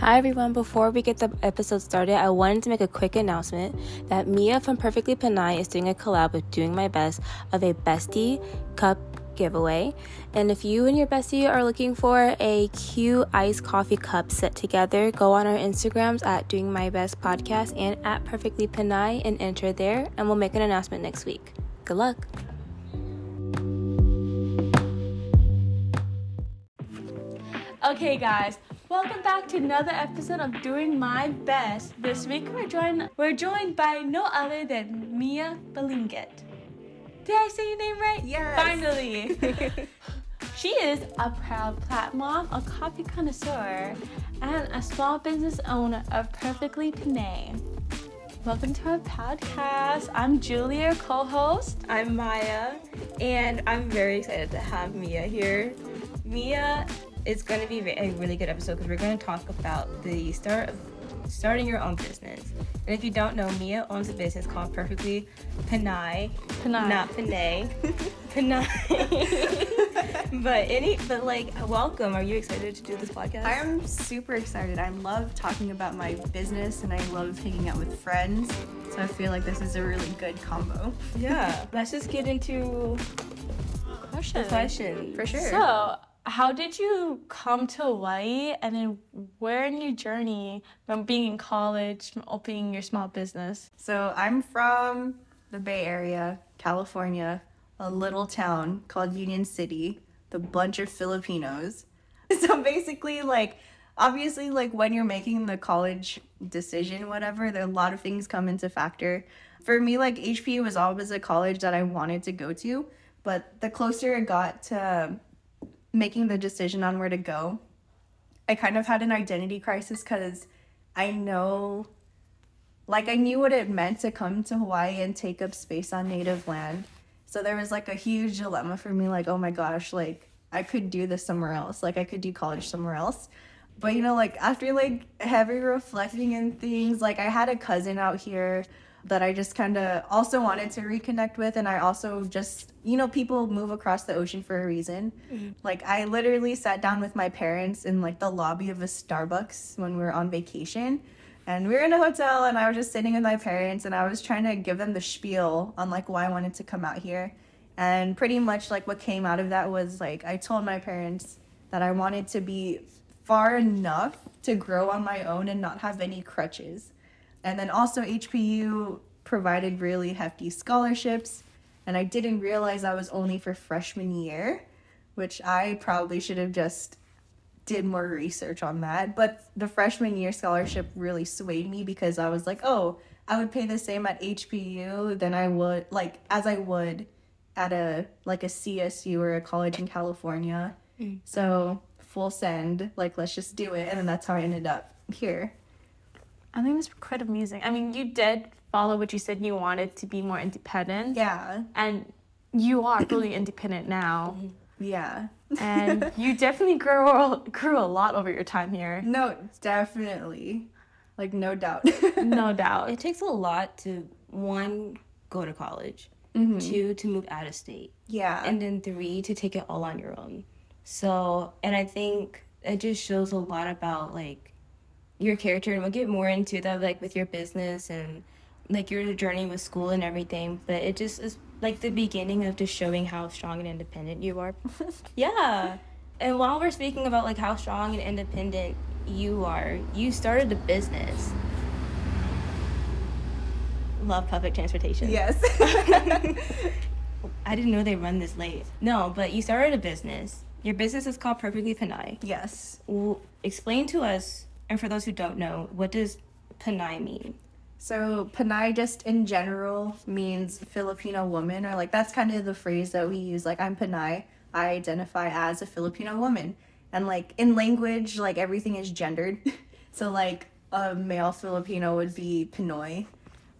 Hi everyone, before we get the episode started, I wanted to make a quick announcement that Mia from Perfectly Pinay is doing a collab with Doing My Best of a bestie cup giveaway. And if you and your bestie are looking for a cute iced coffee cup set together, go on our Instagrams at Doing My Best Podcast and at Perfectly Pinay and enter there, and we'll make an announcement next week. Good luck. Okay, guys, welcome back to another episode of Doing My Best. This week we're joined we're joined by no other than Mia Balingit. Did I say your name right? Yes. Finally. she is a proud plat mom, a coffee connoisseur, and a small business owner of Perfectly Pinay. Welcome to our podcast. I'm Julia, co-host. I'm Mya, and I'm very excited to have Mia here. Mia is going to be a really good episode because we're going to talk about the start of starting your own business. And if you don't know, Mia owns a business called Perfectly Pinay. Panay. Not Panay. Panay. but any, but like, welcome. Are you excited to do this podcast? I'm super excited. I love talking about my business and I love hanging out with friends. So I feel like this is a really good combo. Yeah. Let's just get into Question. the question. For sure. So, how did you come to Hawaii, and then where in your journey from being in college, from opening your small business? So I'm from the Bay Area, California, a little town called Union City, the bunch of Filipinos. So basically, like, obviously, like when you're making the college decision, whatever, there a lot of things come into factor. For me, like HP was always a college that I wanted to go to, but the closer it got to making the decision on where to go, I kind of had an identity crisis because I know like I knew what it meant to come to Hawaii and take up space on native land. So there was like a huge dilemma for me like oh my gosh, like I could do this somewhere else. Like I could do college somewhere else. But you know like after like heavy reflecting and things, like I had a cousin out here that I just kind of also wanted to reconnect with and I also just you know people move across the ocean for a reason. Mm-hmm. Like I literally sat down with my parents in like the lobby of a Starbucks when we were on vacation and we were in a hotel and I was just sitting with my parents and I was trying to give them the spiel on like why I wanted to come out here. And pretty much like what came out of that was like I told my parents that I wanted to be far enough to grow on my own and not have any crutches. And then also HPU provided really hefty scholarships and I didn't realize that was only for freshman year, which I probably should have just did more research on that. But the freshman year scholarship really swayed me because I was like, oh, I would pay the same at HPU than I would like as I would at a like a CSU or a college in California. Mm. So full send, like let's just do it, and then that's how I ended up here. I think it's quite amusing. I mean, you did follow what you said you wanted to be more independent, Yeah, and you are really independent now. Mm-hmm. yeah. And you definitely grew grew a lot over your time here, No, definitely, like no doubt. no doubt. It takes a lot to one go to college, mm-hmm. two to move out of state, yeah, and then three to take it all on your own. So, and I think it just shows a lot about like your character, and we'll get more into that like with your business and like your journey with school and everything. But it just is like the beginning of just showing how strong and independent you are. yeah. And while we're speaking about like how strong and independent you are, you started a business. Love public transportation. yes. I didn't know they run this late. No, but you started a business. Your business is called Perfectly Pinay. yes. Well, explain to us, and for those who don't know, what does Pinay mean? So Pinay just in general means Filipino woman, or like that's kind of the phrase that we use. Like I'm Pinay, I identify as a Filipino woman, and like in language, like everything is gendered. so like a male Filipino would be Pinoy,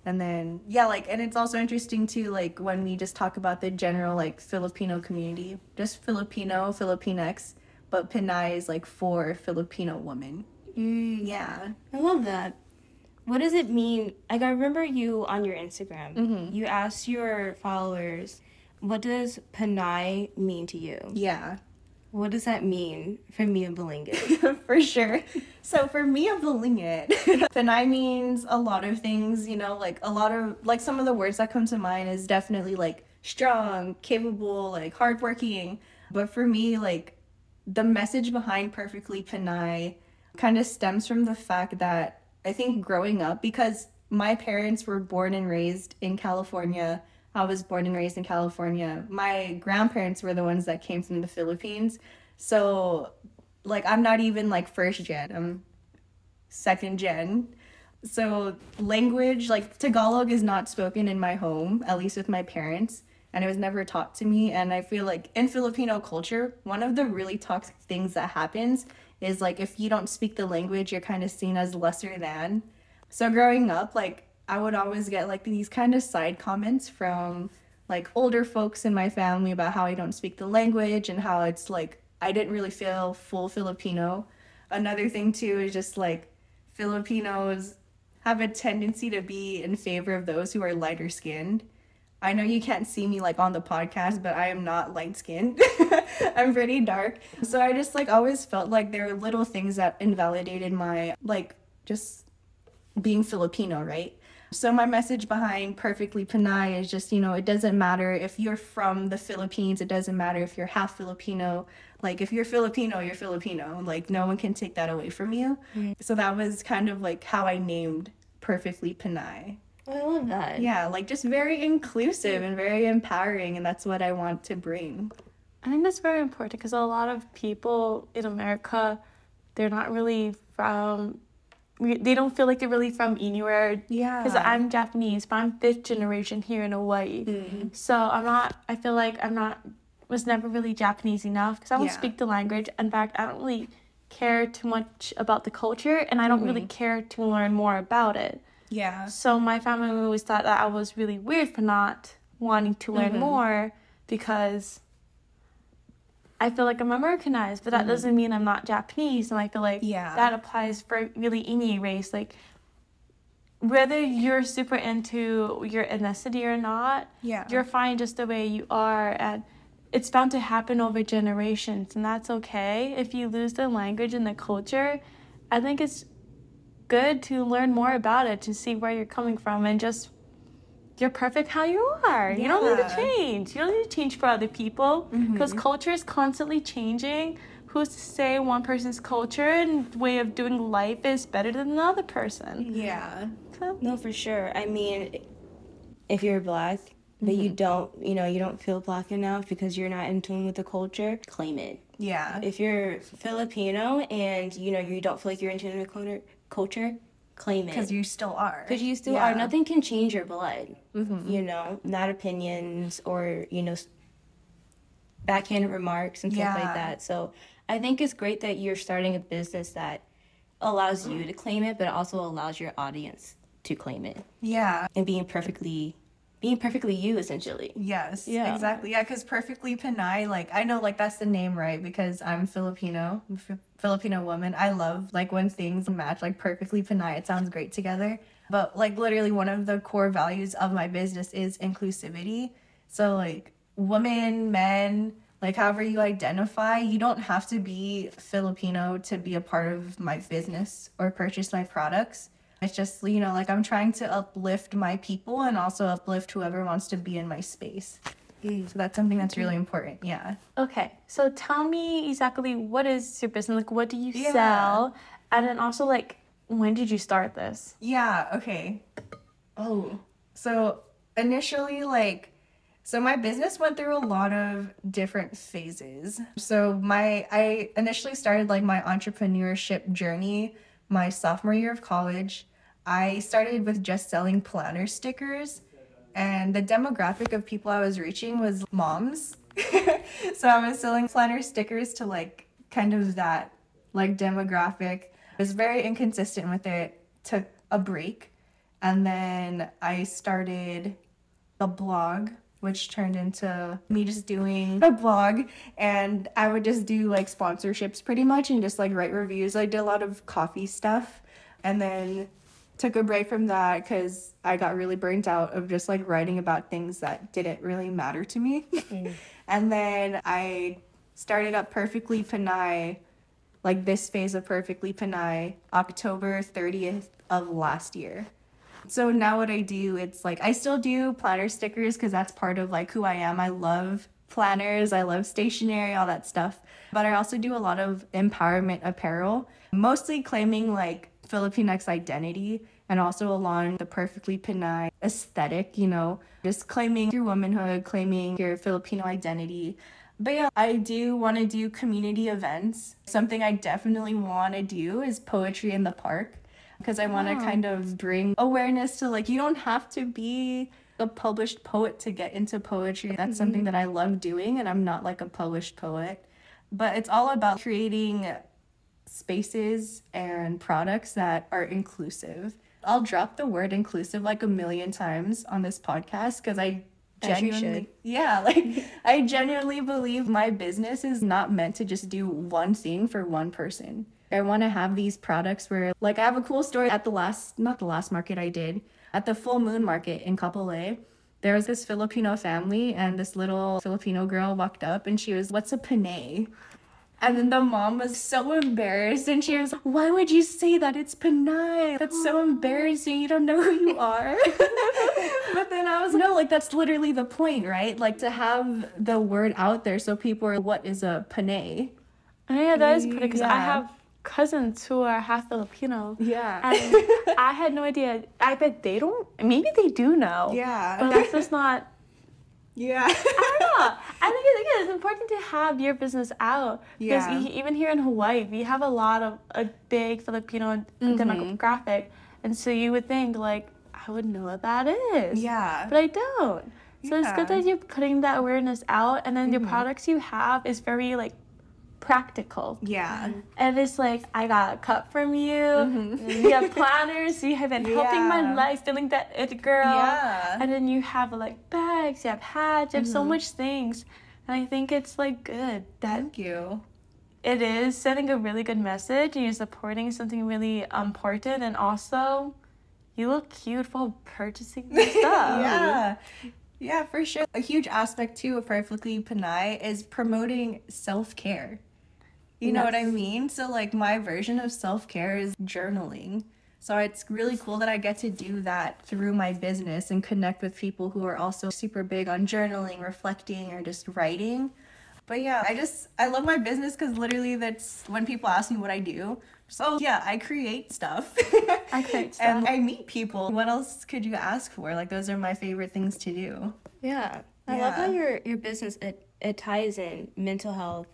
and then yeah, like and it's also interesting too, like when we just talk about the general like Filipino community, just Filipino, Filipinx, but Pinay is like for Filipino woman. Mm, Yeah. I love that. What does it mean? Like, I remember you on your Instagram, Mhm. you asked your followers, what does Pinay mean to you? Yeah. What does that mean for Mia Balingit? for sure. So for Mia Balingit, Pinay means a lot of things, you know, like a lot of like some of the words that come to mind is definitely like strong, capable, like hardworking. But for me, like the message behind Perfectly Pinay kind of stems from the fact that I think growing up, because my parents were born and raised in California. I was born and raised in California. My grandparents were the ones that came from the Philippines. So, like, I'm not even like first gen, I'm second gen. So, language, like, Tagalog is not spoken in my home, at least with my parents, and it was never taught to me. And I feel like in Filipino culture, one of the really toxic things that happens is like if you don't speak the language, you're kind of seen as lesser than. So growing up, like I would always get like these kind of side comments from like older folks in my family about how I don't speak the language and how it's like I didn't really feel full Filipino. Another thing too is just like Filipinos have a tendency to be in favor of those who are lighter skinned. I know you can't see me like on the podcast, but I am not light skinned. I'm pretty dark. So I just like always felt like there were little things that invalidated my like just being Filipino, right? So my message behind Perfectly Pinay is just, you know, it doesn't matter if you're from the Philippines, it doesn't matter if you're half Filipino. Like if you're Filipino, you're Filipino. Like no one can take that away from you. Mm-hmm. So that was kind of like how I named Perfectly Pinay. I love that. Yeah, like just very inclusive and very empowering and that's what I want to bring. I think that's very important because a lot of people in America, they're not really from they don't feel like they're really from anywhere. Yeah. Because I'm Japanese, but I'm fifth generation here in Hawaii. Mm. So I'm not, I feel like I'm not, was never really Japanese enough because I don't yeah. speak the language. In fact, I don't really care too much about the culture and I don't mm-hmm. really care to learn more about it. Yeah. So my family always thought that I was really weird for not wanting to learn mm-hmm. more because I feel like I'm Americanized, but that mm-hmm. doesn't mean I'm not Japanese. And I feel like yeah. that applies for really any race. Like whether you're super into your ethnicity or not, yeah. you're fine just the way you are. And it's bound to happen over generations, and that's okay. If you lose the language and the culture, I think it's good to learn more about it to see where you're coming from and just you're perfect how you are. Yeah. You don't need to change. You don't need to change for other people because mm-hmm. culture is constantly changing. Who's to say one person's culture and way of doing life is better than another person? Yeah. So. No, for sure. I mean, if you're black, but mm-hmm. you don't, you know, you don't feel black enough because you're not in tune with the culture, claim it. Yeah. If you're Filipino and you know you don't feel like you're in tune with the culture, claim it. Because you still are. Because you still yeah. are nothing can change your blood mm-hmm. you know? Not opinions or you know backhanded remarks and stuff yeah. like that. So i think it's great that you're starting a business that allows you to claim it but also allows your audience to claim it. Yeah. And being perfectly being perfectly you essentially. Yes yeah. exactly. Yeah because perfectly pinay like i know like that's the name right? Because i'm filipino F- filipino woman. I love like when things match like perfectly pinay it sounds great together. But like literally one of the core values of my business is inclusivity. So like women men like however you identify you don't have to be filipino to be a part of my business or purchase my products it's just, you know, like I'm trying to uplift my people and also uplift whoever wants to be in my space. Mm. So that's something that's really important. Yeah. Okay. So tell me exactly what is your business? Like, what do you yeah. sell? And then also, like, when did you start this? Yeah. Okay. Oh. So initially, like, so my business went through a lot of different phases. So my I initially started like my entrepreneurship journey my sophomore year of college. I started with just selling planner stickers, and the demographic of people I was reaching was moms. so I was selling planner stickers to like kind of that like demographic. I was very inconsistent with it. Took a break, and then I started the blog which turned into me just doing a blog and I would just do like sponsorships pretty much and just like write reviews. I did a lot of coffee stuff and then took a break from that because I got really burnt out of just like writing about things that didn't really matter to me. Mm. and then I started up Perfectly Pinay, like this phase of Perfectly Pinay, October 30th of last year. So now what I do, it's like I still do planner stickers because that's part of like who I am. I love planners, I love stationery, all that stuff. But I also do a lot of empowerment apparel, mostly claiming like Filipinx identity and also along the perfectly Pinay aesthetic, you know, just claiming your womanhood, claiming your Filipino identity. But yeah, I do want to do community events. Something I definitely want to do is poetry in the park because I want to kind of bring awareness to like, you don't have to be a published poet to get into poetry. That's mm-hmm. something that I love doing, and I'm not like a published poet. But it's all about creating spaces and products that are inclusive. I'll drop the word inclusive like a million times on this podcast because I genuinely yeah like i genuinely believe my business is not meant to just do one thing for one person. I want to have these products where like i have a cool story. At the last not the last market i did at the full moon market in kapolei there was this filipino family and this little filipino girl walked up and she was what's a panay and then the mom was so embarrassed and she was like, Why would you say that? It's Panay. That's so embarrassing. You don't know who you are. but then I was like, no, like that's literally the point, right? Like to have the word out there so people are what is a Panay? Oh, yeah, that is pretty because I have cousins who are half Filipino. Yeah. And I had no idea. I bet they don't. Maybe they do know. Yeah. But that's just not. Yeah. I don't know. I think it's, again, it's important to have your business out because Yeah. even here in Hawaii, we have a lot of a big Filipino mm-hmm. demographic, and so you would think like I would know what that is. Yeah. But I don't. So it's good that you're putting that awareness out, and then the mm-hmm. products you have is very like practical. yeah. And it's like I got a cup from you. You have planners. You have been helping my Mm-hmm. Life, feeling that it girl. Yeah. And then you have like bags. You have hats. You have Mm-hmm. so much things. And I think it's like good that Thank you. it is sending a really good message and you're supporting something really important. And also, you look cute while purchasing stuff. Yeah. Yeah, for sure. A huge aspect too of Perfectly Pinay is promoting self care. You know what I mean? So, like, my version of self care is journaling. So, it's really cool that I get to do that through my business and connect with people who are also super big on journaling, reflecting, or just writing. But yeah, I just, I love my business because literally that's when people ask me what I do. So, yeah, I create stuff. I create stuff. And. I meet people. What else could you ask for? Like, those are my favorite things to do. Yeah. I love how your your business it, it ties in mental health,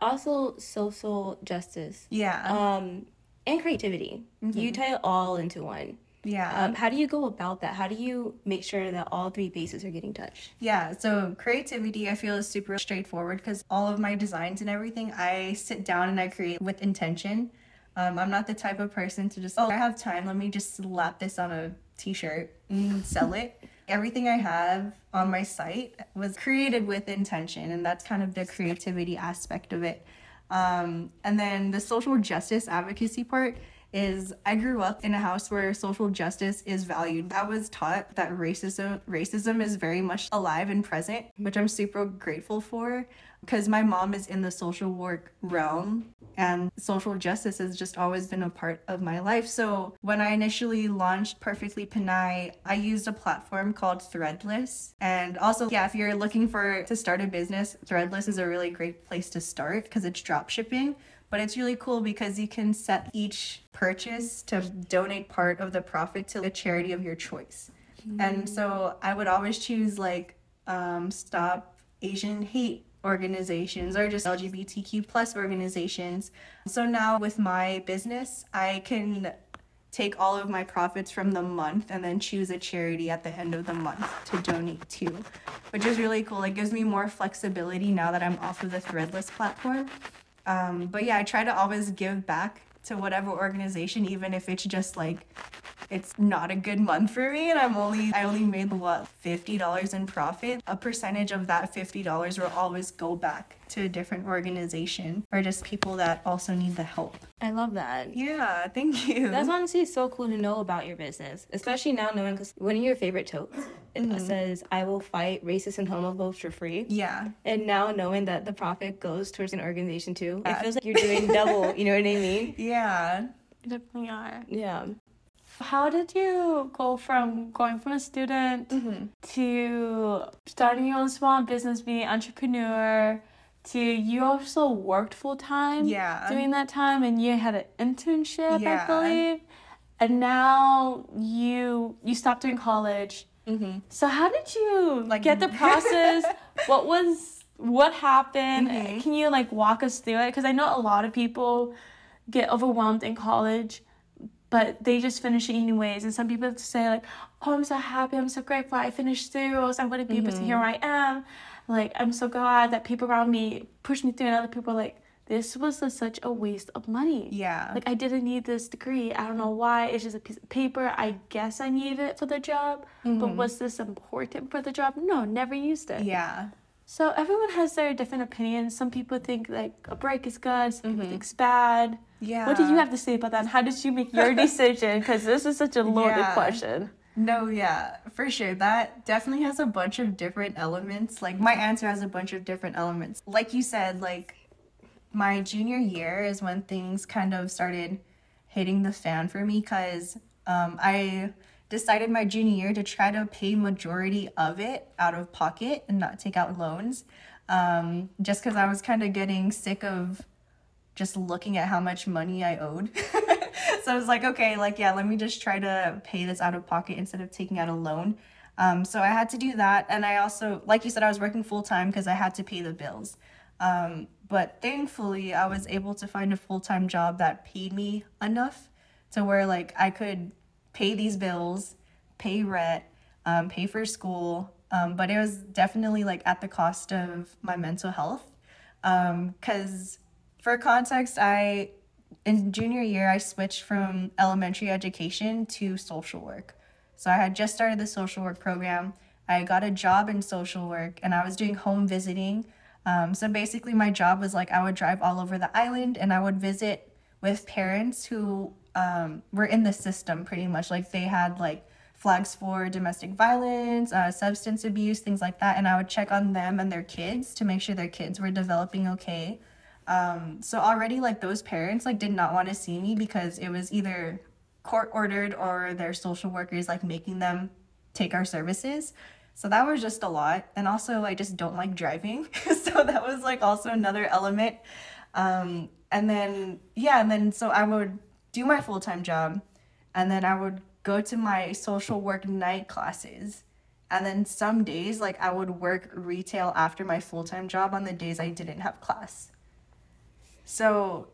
also social justice, Yeah. um, and creativity. You tie it all into one. yeah. Um, how do you go about that? How do you make sure that all three bases are getting touched? Yeah, so creativity I feel is super straightforward because all of my designs and everything I sit down and I create with intention. Um, I'm not the type of person to just, oh, I have time, let me just slap this on a t shirt and sell it. Everything I have on my site was created with intention, and that's kind of the creativity aspect of it. Um, and then the social justice advocacy part is I grew up in a house where social justice is valued. I was taught that racism racism is very much alive and present, which I'm super grateful for because my mom is in the social work realm and social justice has just always been a part of my life. So when I initially launched Perfectly Pinay, I used a platform called Threadless. And also, yeah, if you're looking for to start a business, Threadless is a really great place to start because it's drop shipping. But it's really cool because you can set each purchase to donate part of the profit to a charity of your choice. And so I would always choose like um, Stop Asian Hate organizations or just LGBTQ plus organizations. So now with my business, I can take all of my profits from the month and then choose a charity at the end of the month to donate to, which is really cool. It gives me more flexibility now that I'm off of the Threadless platform. Um, but yeah, I try to always give back to whatever organization, even if it's just like it's not a good month for me and I'm only I only made what $50 in profit. A percentage of that $50 will always go back to a different organization or just people that also need the help. I love that. Yeah, thank you. That's honestly so cool to know about your business, especially now knowing because one of your favorite totes it says, "I will fight racist and homophobes for free." yeah. And now knowing that the profit goes towards an organization too, it feels like you're doing double. You know what I mean? Yeah. You definitely are. Yeah. How did you go from going from a student Mm-hmm. to starting your own small business, being an entrepreneur, to you also worked full time Yeah. during that time and you had an internship, Yeah. I believe. And now you you stopped doing college. Mm-hmm. So how did you Like- get the process? what was what happened? Mhm. Can you like walk us through it? Because I know a lot of people get overwhelmed in college, but they just finish it anyways. And some people say like, "Oh, I'm so happy. I'm so grateful. I finished through. Or else I wouldn't be able to mm-hmm. here I am. Like I'm so glad that people around me pushed me through, and other people are like." This was a, such a waste of money. Yeah. Like I didn't need this degree. I don't know why. It's just a piece of paper. I guess I needed it for the job. But mm-hmm. was this important for the job? No, never used it. yeah. So everyone has their different opinions. Some people think like a break is good. Some people mm-hmm. think it's bad. Yeah. What did you have to say about that? And how did you make your decision? Because this is such a loaded Yeah. question. No, yeah, for sure. That definitely has a bunch of different elements. Like my answer has a bunch of different elements. Like you said, like my junior year is when things kind of started hitting the fan for me because um, I decided my junior year to try to pay majority of it out of pocket and not take out loans. Um, just because I was kind of getting sick of just looking at how much money I owed. so I was like, okay, like, yeah, let me just try to pay this out of pocket instead of taking out a loan. Um, so I had to do that. And I also, like you said, I was working full time because I had to pay the bills. Um, but thankfully, I was able to find a full time job that paid me enough to where, like, I could pay these bills, pay rent, um, pay for school. Um, but it was definitely like at the cost of my mental health. Because for context, I in junior year I switched from elementary education to social work. So I had just started the social work program. I got a job in social work and I was doing home visiting. Um, so basically, my job was like I would drive all over the island and I would visit with parents who um, were in the system pretty much. Like they had like flags for domestic violence, uh, substance abuse, things like that. And I would check on them and their kids to make sure their kids were developing okay. Um, so already like those parents like did not want to see me because it was either court ordered or their social workers like making them take our services. So that was just a lot. And also I just don't like driving. so that was like also another element. Um, and then yeah, and then so I would do my full-time job and then I would go to my social work night classes. And then some days like I would work retail after my full-time job on the days I didn't have class. So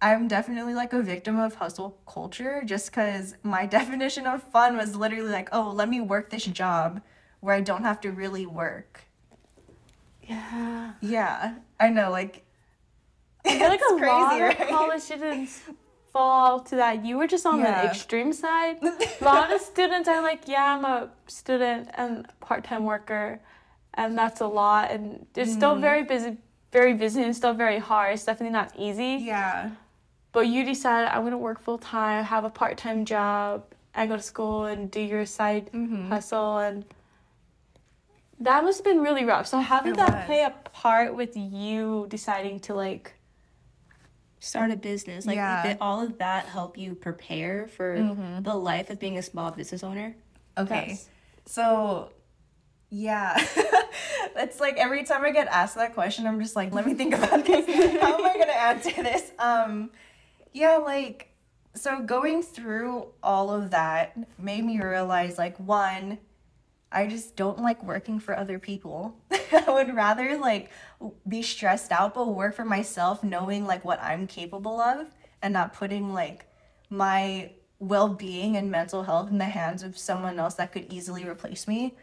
I'm definitely like a victim of hustle culture just because my definition of fun was literally like, oh, let me work this job where I don't have to really work. Yeah. Yeah, I know, like, I feel like a crazy, lot right? of college students fall to that. You were just on Yeah. the extreme side. a lot of students are like, yeah, I'm a student and part-time worker, and that's a lot, and it's Mm. still very busy, very busy, and still very hard. It's definitely not easy. yeah, But you decided I'm gonna work full time, have a part-time job, and go to school and do your side Mm-hmm. hustle, and that must have been really rough. So how did It that was. play a part with you deciding to like? Start a business. Like, Yeah. did all of that help you prepare for the life of being a small business owner? okay. Yes. So, yeah, it's like every time I get asked that question, I'm just like, let me think about this. How am I gonna answer this? Um, yeah, like, so going through all of that made me realize, like, one, I just don't like working for other people. I would rather like be stressed out but work for myself knowing like what I'm capable of and not putting like my well-being and mental health in the hands of someone else that could easily replace me.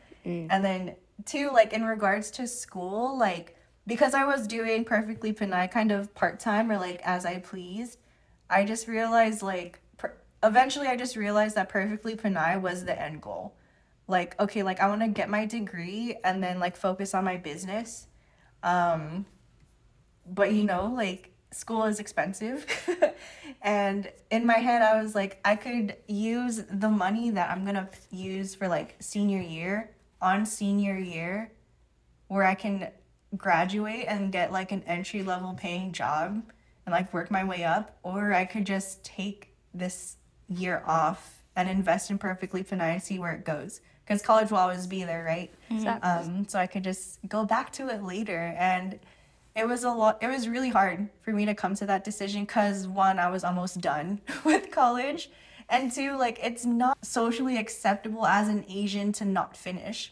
And then two like in regards to school like because I was doing perfectly Pinay kind of part-time or like as I pleased, I just realized like per- eventually I just realized that Perfectly Pinay was the end goal. Like, okay, like I want to get my degree and then like focus on my business. Um, but you know, like school is expensive. and in my head, I was like, I could use the money that I'm going to use for like senior year on senior year where I can graduate and get like an entry level paying job and like work my way up. Or I could just take this year off and invest in Perfectly Pinay and see where it goes. Because college will always be there, right? Exactly. Um, so I could just go back to it later. And it was a lot, it was really hard for me to come to that decision because one, I was almost done with college. And two, like, it's not socially acceptable as an Asian to not finish.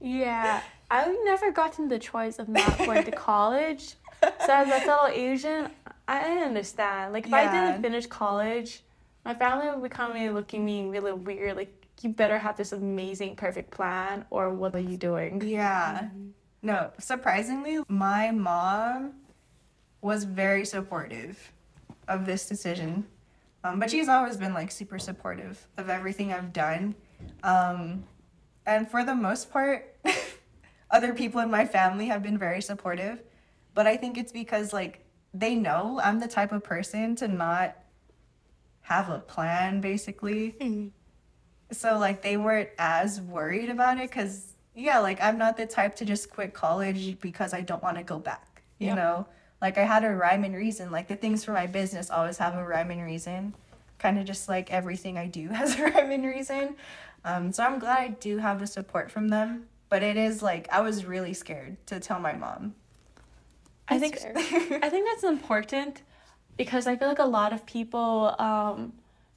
Yeah, I've never gotten the choice of not going to college. So as a fellow Asian, I understand. Like if I didn't finish college, my family would be coming looking at me really weird. Like you better have this amazing, perfect plan, or what are you doing? Yeah. No, surprisingly, my mom was very supportive of this decision. Um, but she's always been like super supportive of everything I've done. Um, and for the most part, other people in my family have been very supportive. But I think it's because like they know I'm the type of person to not have a plan basically. So like they weren't as worried about it cuz yeah, like I'm not the type to just quit college because I don't want to go back. You know? Like I had a rhyme and reason. Like the things for my business always have a rhyme and reason. Kind of just like everything I do has a rhyme and reason. Um, so I'm glad I do have the support from them. But it is like I was really scared to tell my mom. I think. I think that's important because I feel like a lot of people, um,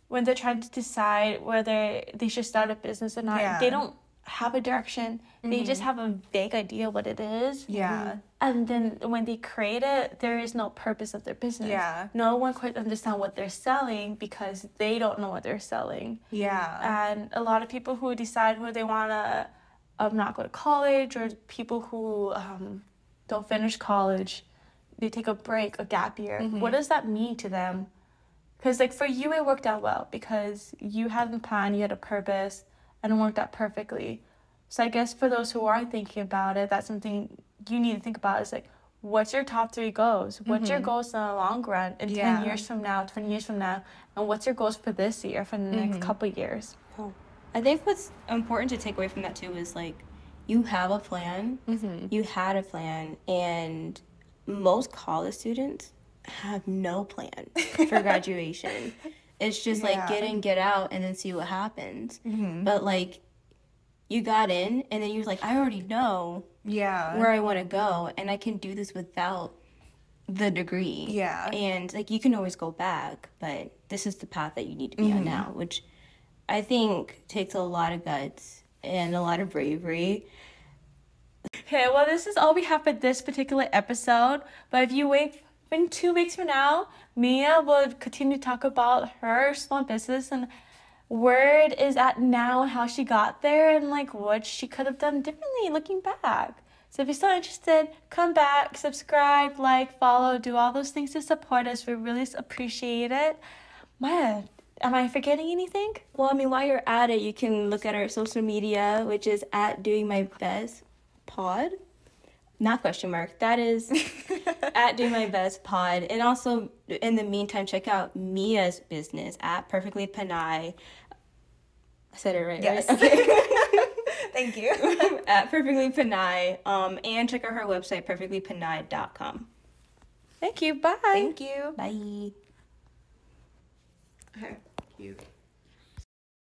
when they're trying to decide whether they should start a business or not, Yeah. they don't have a direction. They just have a vague idea what it is. Yeah. And then when they create it, there is no purpose of their business. Yeah. No one quite understand what they're selling because they don't know what they're selling. Yeah. And a lot of people who decide who they want to um, not go to college or people who um, don't finish college, they take a break, a gap year. What does that mean to them? Because like for you, it worked out well because you had a plan, you had a purpose, and it worked out perfectly. So I guess for those who are thinking about it, that's something you need to think about. Is like, what's your top three goals? What's your mm-hmm. goals in the long run in Yeah. ten years from now, twenty years from now, and what's your goals for this year, for the next mm-hmm. couple years? I think what's important to take away from that too is like you have a plan, mm-hmm. you had a plan, and most college students have no plan for graduation. It's just like get in, get out, and then see what happens. Mm-hmm. But like you got in, and then you're like, I already know Yeah. where I want to go, and I can do this without the degree. Yeah. And like you can always go back, but this is the path that you need to be on mm-hmm. now, which I think takes a lot of guts and a lot of bravery. Okay, well, this is all we have for this particular episode. But if you wait in two weeks from now, Mia will continue to talk about her small business and where it is at now, how she got there, and like what she could have done differently looking back. So if you're still interested, come back, subscribe, like, follow, do all those things to support us. We really appreciate it. Mya, am I forgetting anything? Well, I mean, while you're at it, you can look at our social media, which is at doing my best pod. Not question mark. That is at do my best pod. And also, in the meantime, check out Mia's business at Perfectly Pinay I said it right. Yes. Right? Okay. Thank you. at Perfectly Pinay Um, and check out her website, perfectlypinay.com. Thank you. Bye. Thank you. Bye. Cute.